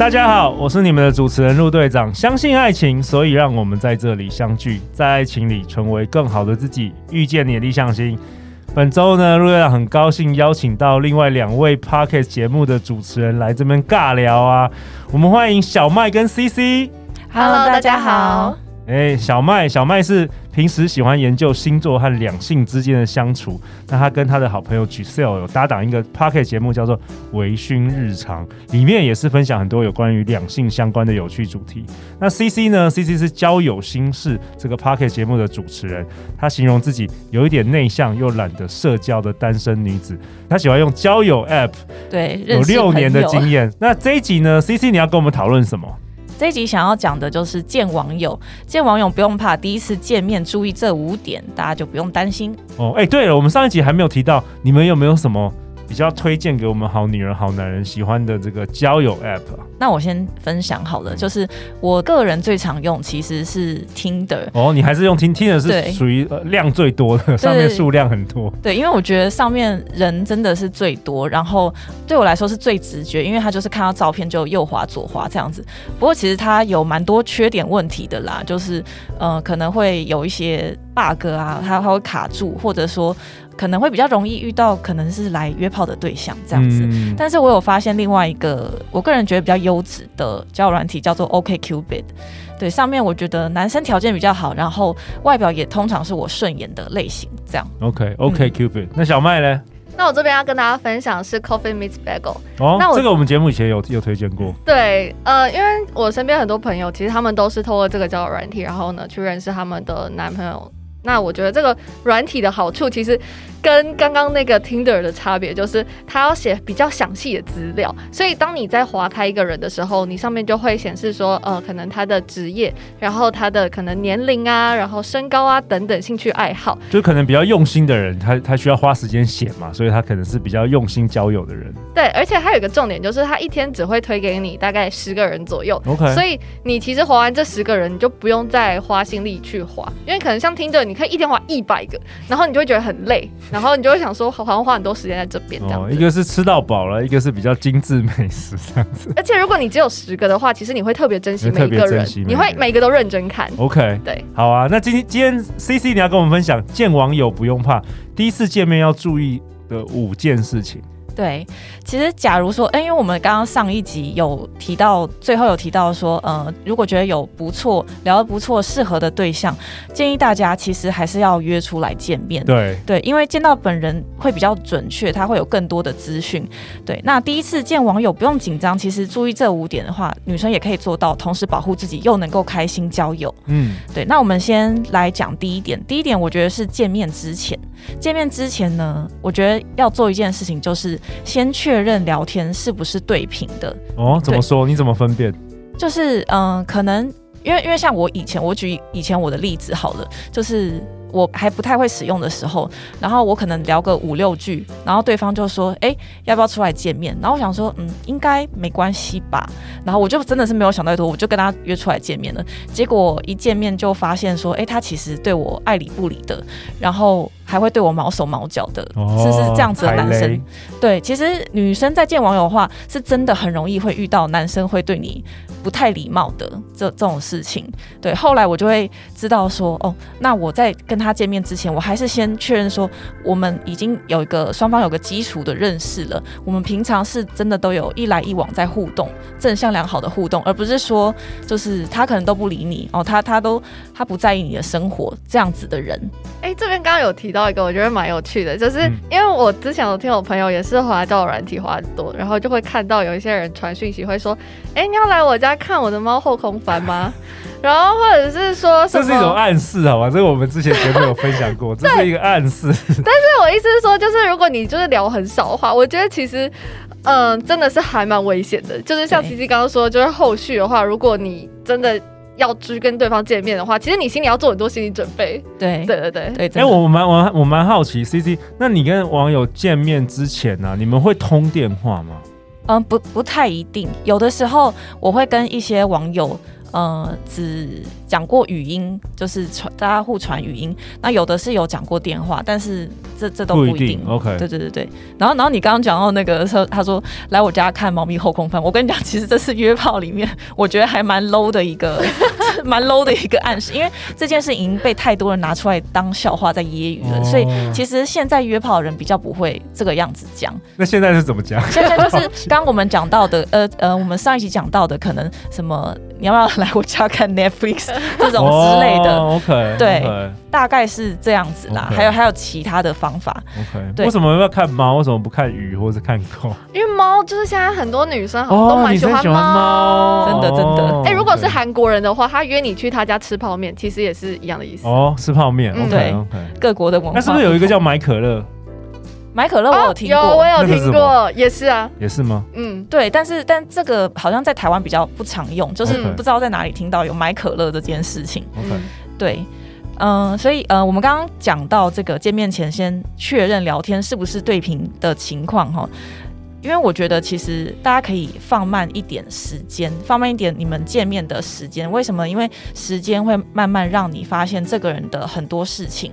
大家好，我是你们的主持人陆队长。相信爱情，所以让我们在这里相聚，在爱情里成为更好的自己，遇见你的理想型。本周呢，陆队长很高兴邀请到另外两位 Pocket 节目的主持人来这边尬聊啊。我们欢迎小麦跟 CC。Hello，大家好。哎，小麦，小麦是平时喜欢研究星座和两性之间的相处。那他跟他的好朋友 Giselle 有搭档一个 Podcast 节目，叫做《微醺日常》，里面也是分享很多有关于两性相关的有趣主题。那 CC 呢？CC 是交友心事这个 Podcast 节目的主持人。他形容自己有一点内向又懒得社交的单身女子。他喜欢用交友 App，对，有六年的经验。那这一集呢？CC 你要跟我们讨论什么？这一集想要讲的就是见网友，见网友不用怕，第一次见面注意这五点，大家就不用担心哦。哎，对了，我们上一集还没有提到，你们有没有什么？比较推荐给我们好女人、好男人喜欢的这个交友 App。那我先分享好了，就是我个人最常用其实是 Tinder。哦，你还是用 Tinder？Tinder 是属于量最多的，上面数量很多。对，因为我觉得上面人真的是最多，然后对我来说是最直觉，因为他就是看到照片就右滑左滑这样子。不过其实它有蛮多缺点问题的啦，就是呃可能会有一些 bug 啊，它它会卡住，或者说。可能会比较容易遇到可能是来约炮的对象这样子，嗯、但是我有发现另外一个我个人觉得比较优质的交友软体叫做 OkCupid，对，上面我觉得男生条件比较好，然后外表也通常是我顺眼的类型，这样。OK OkCupid，、嗯、那小麦呢？那我这边要跟大家分享是 Coffee Meets Bagel。哦，那我这个我们节目以前有有推荐过。对，呃，因为我身边很多朋友其实他们都是透过这个交友软体，然后呢去认识他们的男朋友。那我觉得这个软体的好处其实。跟刚刚那个 Tinder 的差别就是，它要写比较详细的资料，所以当你在划开一个人的时候，你上面就会显示说，呃，可能他的职业，然后他的可能年龄啊，然后身高啊等等兴趣爱好，就可能比较用心的人，他他需要花时间写嘛，所以他可能是比较用心交友的人。对，而且还有一个重点就是，他一天只会推给你大概十个人左右，OK，所以你其实划完这十个人，你就不用再花心力去划，因为可能像 Tinder，你可以一天花一百个，然后你就会觉得很累。然后你就会想说，好像花很多时间在这边这样、哦。一个是吃到饱了，一个是比较精致美食这样子。而且如果你只有十个的话，其实你会特别珍惜每一个人，你会每个都认真看。OK，对，好啊。那今天今天 CC 你要跟我们分享，见网友不用怕，第一次见面要注意的五件事情。对，其实假如说，哎，因为我们刚刚上一集有提到，最后有提到说，呃，如果觉得有不错、聊得不错、适合的对象，建议大家其实还是要约出来见面。对对，因为见到本人会比较准确，他会有更多的资讯。对，那第一次见网友不用紧张，其实注意这五点的话，女生也可以做到，同时保护自己又能够开心交友。嗯，对。那我们先来讲第一点，第一点我觉得是见面之前，见面之前呢，我觉得要做一件事情就是。先确认聊天是不是对频的哦？怎么说？你怎么分辨？就是嗯、呃，可能因为因为像我以前，我举以前我的例子好了，就是。我还不太会使用的时候，然后我可能聊个五六句，然后对方就说：“哎，要不要出来见面？”然后我想说：“嗯，应该没关系吧。”然后我就真的是没有想太多，我就跟他约出来见面了。结果一见面就发现说：“哎，他其实对我爱理不理的，然后还会对我毛手毛脚的，哦、是是这样子的男生。”对，其实女生在见网友的话，是真的很容易会遇到男生会对你不太礼貌的这这种事情。对，后来我就会知道说：“哦，那我在跟。”他见面之前，我还是先确认说，我们已经有一个双方有个基础的认识了。我们平常是真的都有一来一往在互动，正向良好的互动，而不是说就是他可能都不理你哦，他他都他不在意你的生活这样子的人。哎、欸，这边刚刚有提到一个，我觉得蛮有趣的，就是因为我之前有听我朋友也是滑到软体滑很多，然后就会看到有一些人传讯息会说，哎、欸，你要来我家看我的猫后空翻吗？然后或者是说什么，这是一种暗示，好吧？这个我们之前节目有分享过，这是一个暗示。但是我意思是说，就是如果你就是聊很少的话，我觉得其实，嗯、呃，真的是还蛮危险的。就是像琪琪刚刚说，就是后续的话，如果你真的。要去跟对方见面的话，其实你心里要做很多心理准备。对对对对对。哎、欸，我蛮我我蛮好奇，CC，那你跟网友见面之前呢、啊，你们会通电话吗？嗯，不不太一定，有的时候我会跟一些网友。呃，只讲过语音，就是传大家互传语音。那有的是有讲过电话，但是这这都不一定。一定 OK，对对对对。然后然后你刚刚讲到那个时候，他说来我家看猫咪后空翻。我跟你讲，其实这是约炮里面我觉得还蛮 low 的一个，蛮 low 的一个暗示。因为这件事已经被太多人拿出来当笑话在揶揄了，哦、所以其实现在约炮的人比较不会这个样子讲。那现在是怎么讲？现在就是 刚我们讲到的，呃呃，我们上一集讲到的，可能什么。你要不要来我家看 Netflix 这种之类的？OK，对，大概是这样子啦。还有还有其他的方法。OK，为什么要看猫？为什么不看鱼或者看狗？因为猫就是现在很多女生都蛮喜欢猫，真的真的。哎，如果是韩国人的话，他约你去他家吃泡面，其实也是一样的意思。哦，吃泡面。OK OK。各国的文化。那是不是有一个叫买可乐？买可乐我有听过，有我有听过，也是啊，也是吗？嗯，对，但是但这个好像在台湾比较不常用，就是不知道在哪里听到有买可乐这件事情。OK，对，嗯，所以呃，我们刚刚讲到这个见面前先确认聊天是不是对频的情况哈，因为我觉得其实大家可以放慢一点时间，放慢一点你们见面的时间。为什么？因为时间会慢慢让你发现这个人的很多事情。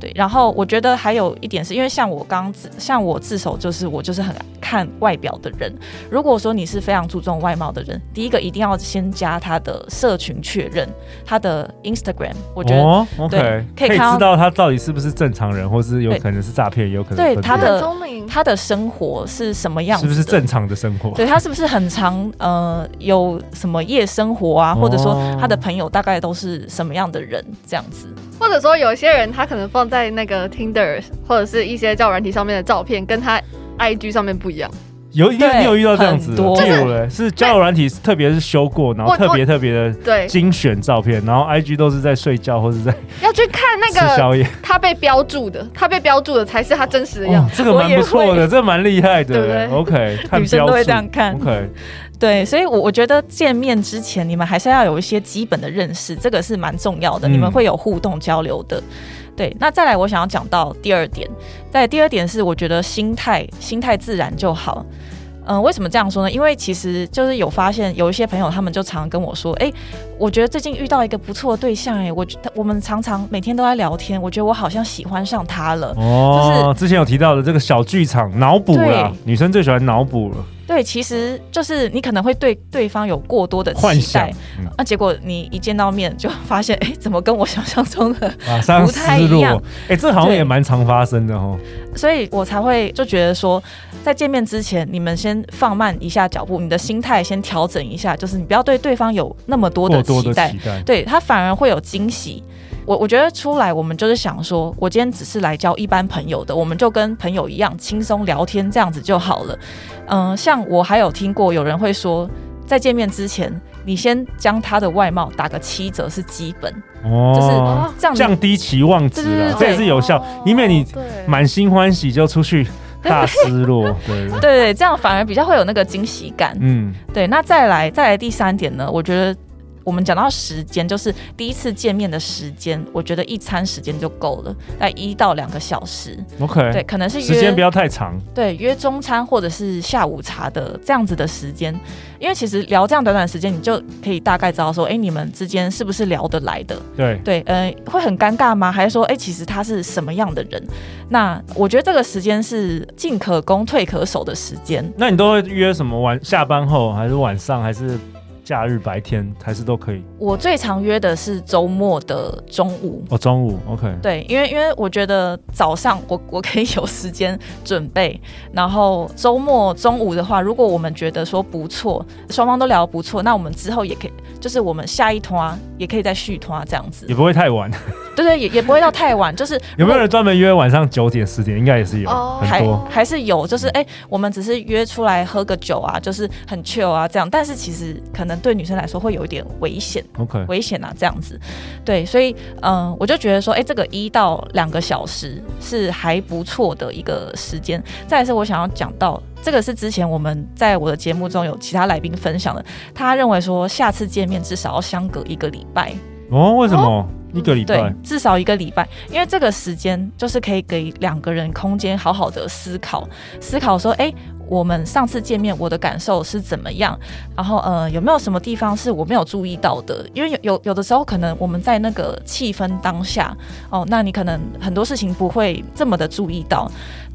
对，然后我觉得还有一点是因为像我刚自像我自首，就是我就是很看外表的人。如果说你是非常注重外貌的人，第一个一定要先加他的社群确认，他的 Instagram。我觉得、哦、OK 可以，可以知道他到底是不是正常人，或是有可能是诈骗，也有可能对他的他的生活是什么样子，是不是正常的生活？对他是不是很常呃有什么夜生活啊，或者说他的朋友大概都是什么样的人这样子？或者说有些人他可能放在那个 Tinder 或者是一些交友软体上面的照片，跟他 IG 上面不一样。有，你有遇到这样子的？有嘞，是交友软体，特别是修过，然后特别特别的对精选照片，然后 IG 都是在睡觉或者在 要去看那个吃宵夜，他被标注的，他被标注的才是他真实的样子。这个蛮不错的，这蛮厉害的，对不对？OK，女生都会这样看。OK。对，所以，我我觉得见面之前，你们还是要有一些基本的认识，这个是蛮重要的。你们会有互动交流的。嗯、对，那再来，我想要讲到第二点，在第二点是，我觉得心态心态自然就好。嗯、呃，为什么这样说呢？因为其实就是有发现，有一些朋友他们就常跟我说，哎，我觉得最近遇到一个不错的对象，哎，我我们常常每天都在聊天，我觉得我好像喜欢上他了。哦，就是之前有提到的这个小剧场脑补了，女生最喜欢脑补了。对，其实就是你可能会对对方有过多的期待，那、嗯啊、结果你一见到面就发现，哎，怎么跟我想象中的不太一样？哎，这好像也蛮常发生的哦。所以我才会就觉得说，在见面之前，你们先放慢一下脚步，你的心态先调整一下，就是你不要对对方有那么多的期待，多的期待对他反而会有惊喜。我我觉得出来，我们就是想说，我今天只是来交一般朋友的，我们就跟朋友一样轻松聊天，这样子就好了。嗯、呃，像我还有听过有人会说，在见面之前，你先将他的外貌打个七折是基本，哦，就是这样降低期望值啊，这也是有效，因为你满心欢喜就出去大失落。对对对，这样反而比较会有那个惊喜感。嗯，对。那再来再来第三点呢？我觉得。我们讲到时间，就是第一次见面的时间，我觉得一餐时间就够了，在一到两个小时。OK，对，可能是约时间不要太长。对，约中餐或者是下午茶的这样子的时间，因为其实聊这样短短时间，你就可以大概知道说，哎，你们之间是不是聊得来的？对对，呃，会很尴尬吗？还是说，哎，其实他是什么样的人？那我觉得这个时间是进可攻退可守的时间。那你都会约什么晚下班后，还是晚上，还是？假日白天还是都可以。我最常约的是周末的中午。哦，中午，OK。对，因为因为我觉得早上我 我可以有时间准备，然后周末中午的话，如果我们觉得说不错，双方都聊得不错，那我们之后也可以，就是我们下一团也可以再续团这样子，也不会太晚。对对，也也不会到太晚。就是有没有人专门约晚上九点十点？应该也是有，哦、很多还还是有。就是哎，我们只是约出来喝个酒啊，就是很 chill 啊这样。但是其实可能。对女生来说会有一点危险，OK，危险啊，这样子，对，所以嗯，我就觉得说，哎，这个一到两个小时是还不错的一个时间。再来是我想要讲到，这个是之前我们在我的节目中有其他来宾分享的，他认为说下次见面至少要相隔一个礼拜。哦，为什么？哦一个礼拜，对，至少一个礼拜，因为这个时间就是可以给两个人空间，好好的思考，思考说，哎，我们上次见面我的感受是怎么样？然后，呃，有没有什么地方是我没有注意到的？因为有有有的时候，可能我们在那个气氛当下，哦，那你可能很多事情不会这么的注意到。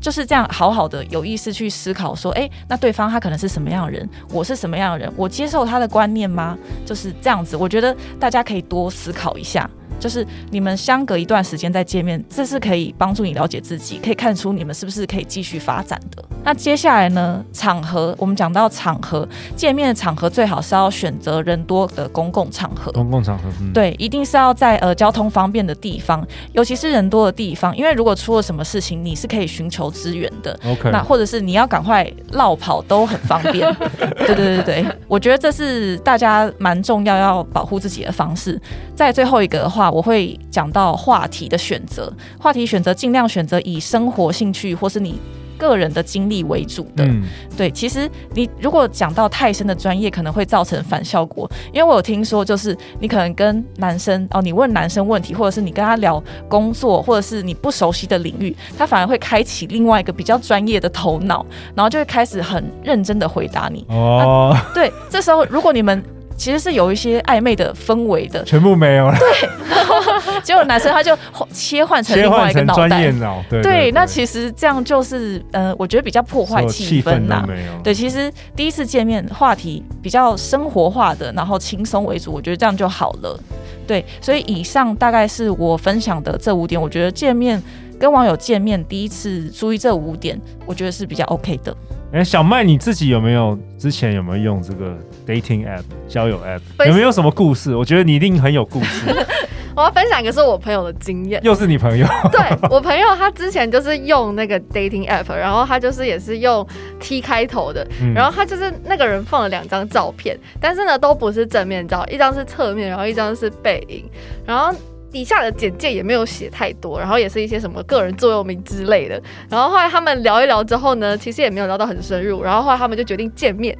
就是这样，好好的有意识去思考，说，哎，那对方他可能是什么样的人，我是什么样的人，我接受他的观念吗？就是这样子，我觉得大家可以多思考一下。就是你们相隔一段时间再见面，这是可以帮助你了解自己，可以看出你们是不是可以继续发展的。那接下来呢？场合，我们讲到场合，见面的场合最好是要选择人多的公共场合。公共场合，嗯、对，一定是要在呃交通方便的地方，尤其是人多的地方，因为如果出了什么事情，你是可以寻求支援的。OK，那或者是你要赶快绕跑都很方便。对对对对，我觉得这是大家蛮重要要保护自己的方式。在最后一个的话，我会讲到话题的选择，话题选择尽量选择以生活兴趣或是你。个人的经历为主的，嗯、对，其实你如果讲到太深的专业，可能会造成反效果。因为我有听说，就是你可能跟男生哦，你问男生问题，或者是你跟他聊工作，或者是你不熟悉的领域，他反而会开启另外一个比较专业的头脑，然后就会开始很认真的回答你。哦、啊，对，这时候如果你们。其实是有一些暧昧的氛围的，全部没有了。对，结果男生他就切换成另外一个脑袋，对，对，对，对，那其实这样就是，呃，我觉得比较破坏气氛呐。对，其实第一次见面话题比较生活化的，然后轻松为主，我觉得这样就好了。对，所以以上大概是我分享的这五点，我觉得见面跟网友见面第一次注意这五点，我觉得是比较 OK 的。哎，小麦你自己有没有之前有没有用这个 dating app 交友 app？有没有什么故事？我觉得你一定很有故事。我要分享一个是我朋友的经验，又是你朋友？对，我朋友他之前就是用那个 dating app，然后他就是也是用 T 开头的，嗯、然后他就是那个人放了两张照片，但是呢都不是正面照，一张是侧面，然后一张是背影，然后。底下的简介也没有写太多，然后也是一些什么个人座右铭之类的。然后后来他们聊一聊之后呢，其实也没有聊到很深入。然后后来他们就决定见面。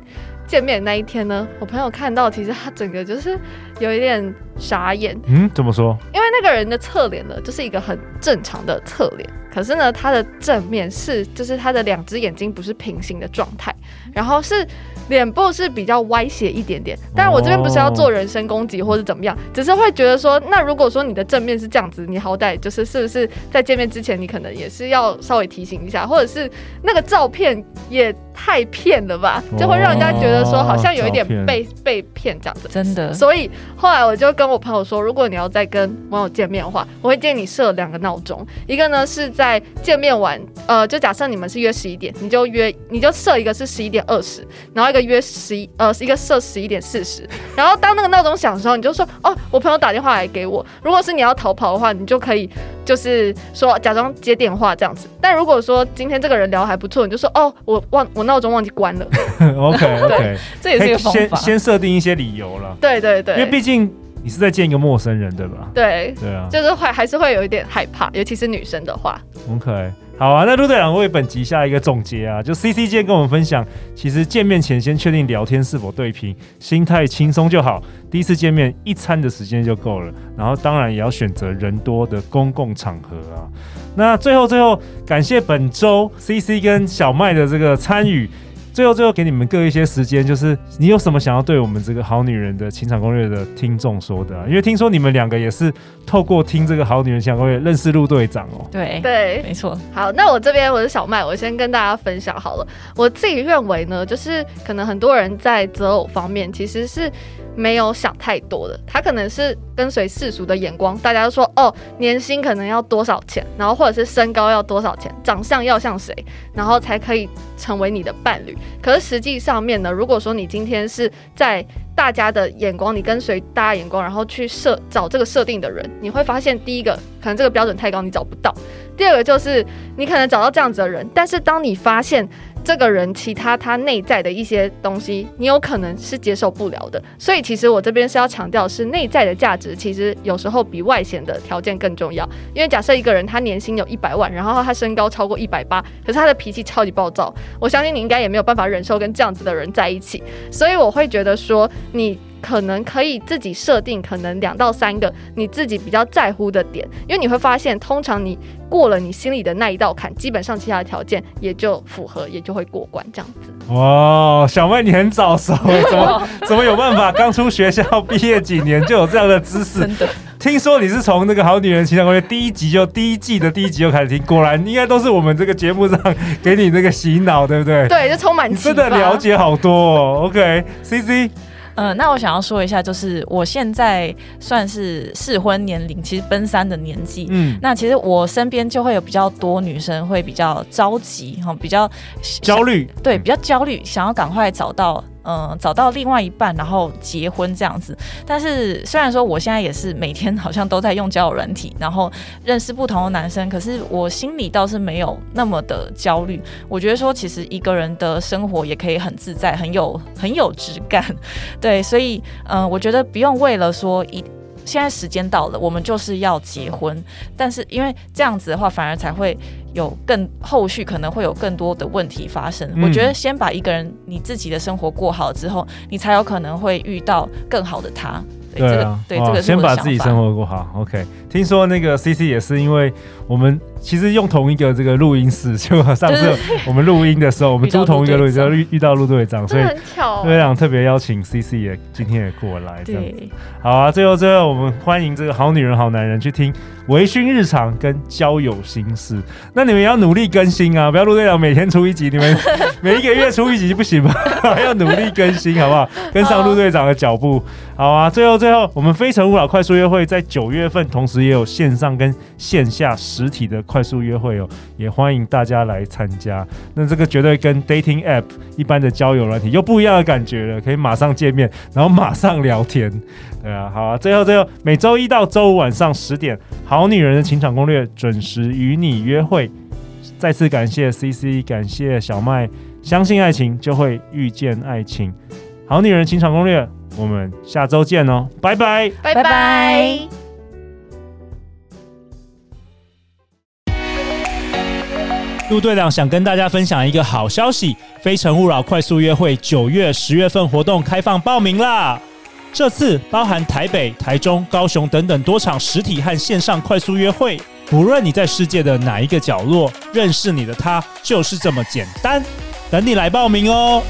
见面那一天呢，我朋友看到，其实他整个就是有一点傻眼。嗯，怎么说？因为那个人的侧脸呢，就是一个很正常的侧脸，可是呢，他的正面是，就是他的两只眼睛不是平行的状态，然后是。脸部是比较歪斜一点点，但是我这边不是要做人身攻击或者怎么样，只是会觉得说，那如果说你的正面是这样子，你好歹就是是不是在见面之前，你可能也是要稍微提醒一下，或者是那个照片也太骗了吧，就会让人家觉得说好像有一点被被骗这样子。真的。所以后来我就跟我朋友说，如果你要再跟网友见面的话，我会建议你设两个闹钟，一个呢是在见面完，呃，就假设你们是约十一点，你就约你就设一个是十一点二十，然后一个。约十一呃，一个设十一点四十，然后当那个闹钟响的时候，你就说哦，我朋友打电话来给我。如果是你要逃跑的话，你就可以就是说假装接电话这样子。但如果说今天这个人聊还不错，你就说哦，我忘我闹钟忘记关了。OK OK，这也是一个方法。先先设定一些理由了。对对对，因为毕竟你是在见一个陌生人，对吧？对对啊，就是会还是会有一点害怕，尤其是女生的话。OK。好啊，那陆队长为本集下一个总结啊，就 CC 今天跟我们分享，其实见面前先确定聊天是否对频，心态轻松就好。第一次见面一餐的时间就够了，然后当然也要选择人多的公共场合啊。那最后最后，感谢本周 CC 跟小麦的这个参与。最后，最后给你们各一些时间，就是你有什么想要对我们这个好女人的情场攻略的听众说的啊？因为听说你们两个也是透过听这个好女人情场攻略认识陆队长哦。对对，没错。好，那我这边我是小麦，我先跟大家分享好了。我自己认为呢，就是可能很多人在择偶方面其实是。没有想太多的，他可能是跟随世俗的眼光，大家都说哦，年薪可能要多少钱，然后或者是身高要多少钱，长相要像谁，然后才可以成为你的伴侣。可是实际上面呢，如果说你今天是在大家的眼光，你跟随大家眼光，然后去设找这个设定的人，你会发现，第一个可能这个标准太高，你找不到；第二个就是你可能找到这样子的人，但是当你发现。这个人其他他内在的一些东西，你有可能是接受不了的。所以其实我这边是要强调，是内在的价值，其实有时候比外显的条件更重要。因为假设一个人他年薪有一百万，然后他身高超过一百八，可是他的脾气超级暴躁，我相信你应该也没有办法忍受跟这样子的人在一起。所以我会觉得说你。可能可以自己设定，可能两到三个你自己比较在乎的点，因为你会发现，通常你过了你心里的那一道坎，基本上其他的条件也就符合，也就会过关这样子。哇，小妹你很早熟，怎 么怎么有办法？刚出学校毕业几年就有这样的知识？真的？听说你是从那个《好女人情感攻略》第一集就第一季的第一集就开始听，果然应该都是我们这个节目上给你那个洗脑，对不对？对，就充满。你真的了解好多哦。OK，CC。嗯，那我想要说一下，就是我现在算是适婚年龄，其实奔三的年纪。嗯，那其实我身边就会有比较多女生会比较着急哈，比较焦虑，对，比较焦虑，想要赶快找到。嗯，找到另外一半，然后结婚这样子。但是虽然说我现在也是每天好像都在用交友软体，然后认识不同的男生，可是我心里倒是没有那么的焦虑。我觉得说，其实一个人的生活也可以很自在，很有很有质感。对，所以嗯，我觉得不用为了说一。现在时间到了，我们就是要结婚。但是因为这样子的话，反而才会有更后续可能会有更多的问题发生。嗯、我觉得先把一个人你自己的生活过好之后，你才有可能会遇到更好的他。对，对啊，对，这个、对，这个先把自己生活过好。OK，听说那个 CC 也是因为我们其实用同一个这个录音室，就上次我们录音的时候，我们租同一个录音室遇遇到陆队长，所以陆队长特别邀请 CC 也今天也过来这样子。好啊，最后最后我们欢迎这个好女人好男人去听微醺日常跟交友心事。那你们要努力更新啊，不要陆队长每天出一集，你们 每一个月出一集不行吗？要努力更新好不好？跟上陆队长的脚步。好啊，最后最后我们非诚勿扰快速约会在九月份，同时也有线上跟线下实体的快速约会哦，也欢迎大家来参加。那这个绝对跟 dating app 一般的交友软体又不一样的感觉了，可以马上见面，然后马上聊天。对啊，好啊，最后最后每周一到周五晚上十点，好女人的情场攻略准时与你约会。再次感谢 CC，感谢小麦，相信爱情就会遇见爱情。好女人情场攻略。我们下周见哦，拜拜，拜拜。陆队长想跟大家分享一个好消息：非诚勿扰快速约会九月、十月份活动开放报名啦！这次包含台北、台中、高雄等等多场实体和线上快速约会，不论你在世界的哪一个角落，认识你的他就是这么简单。等你来报名哦！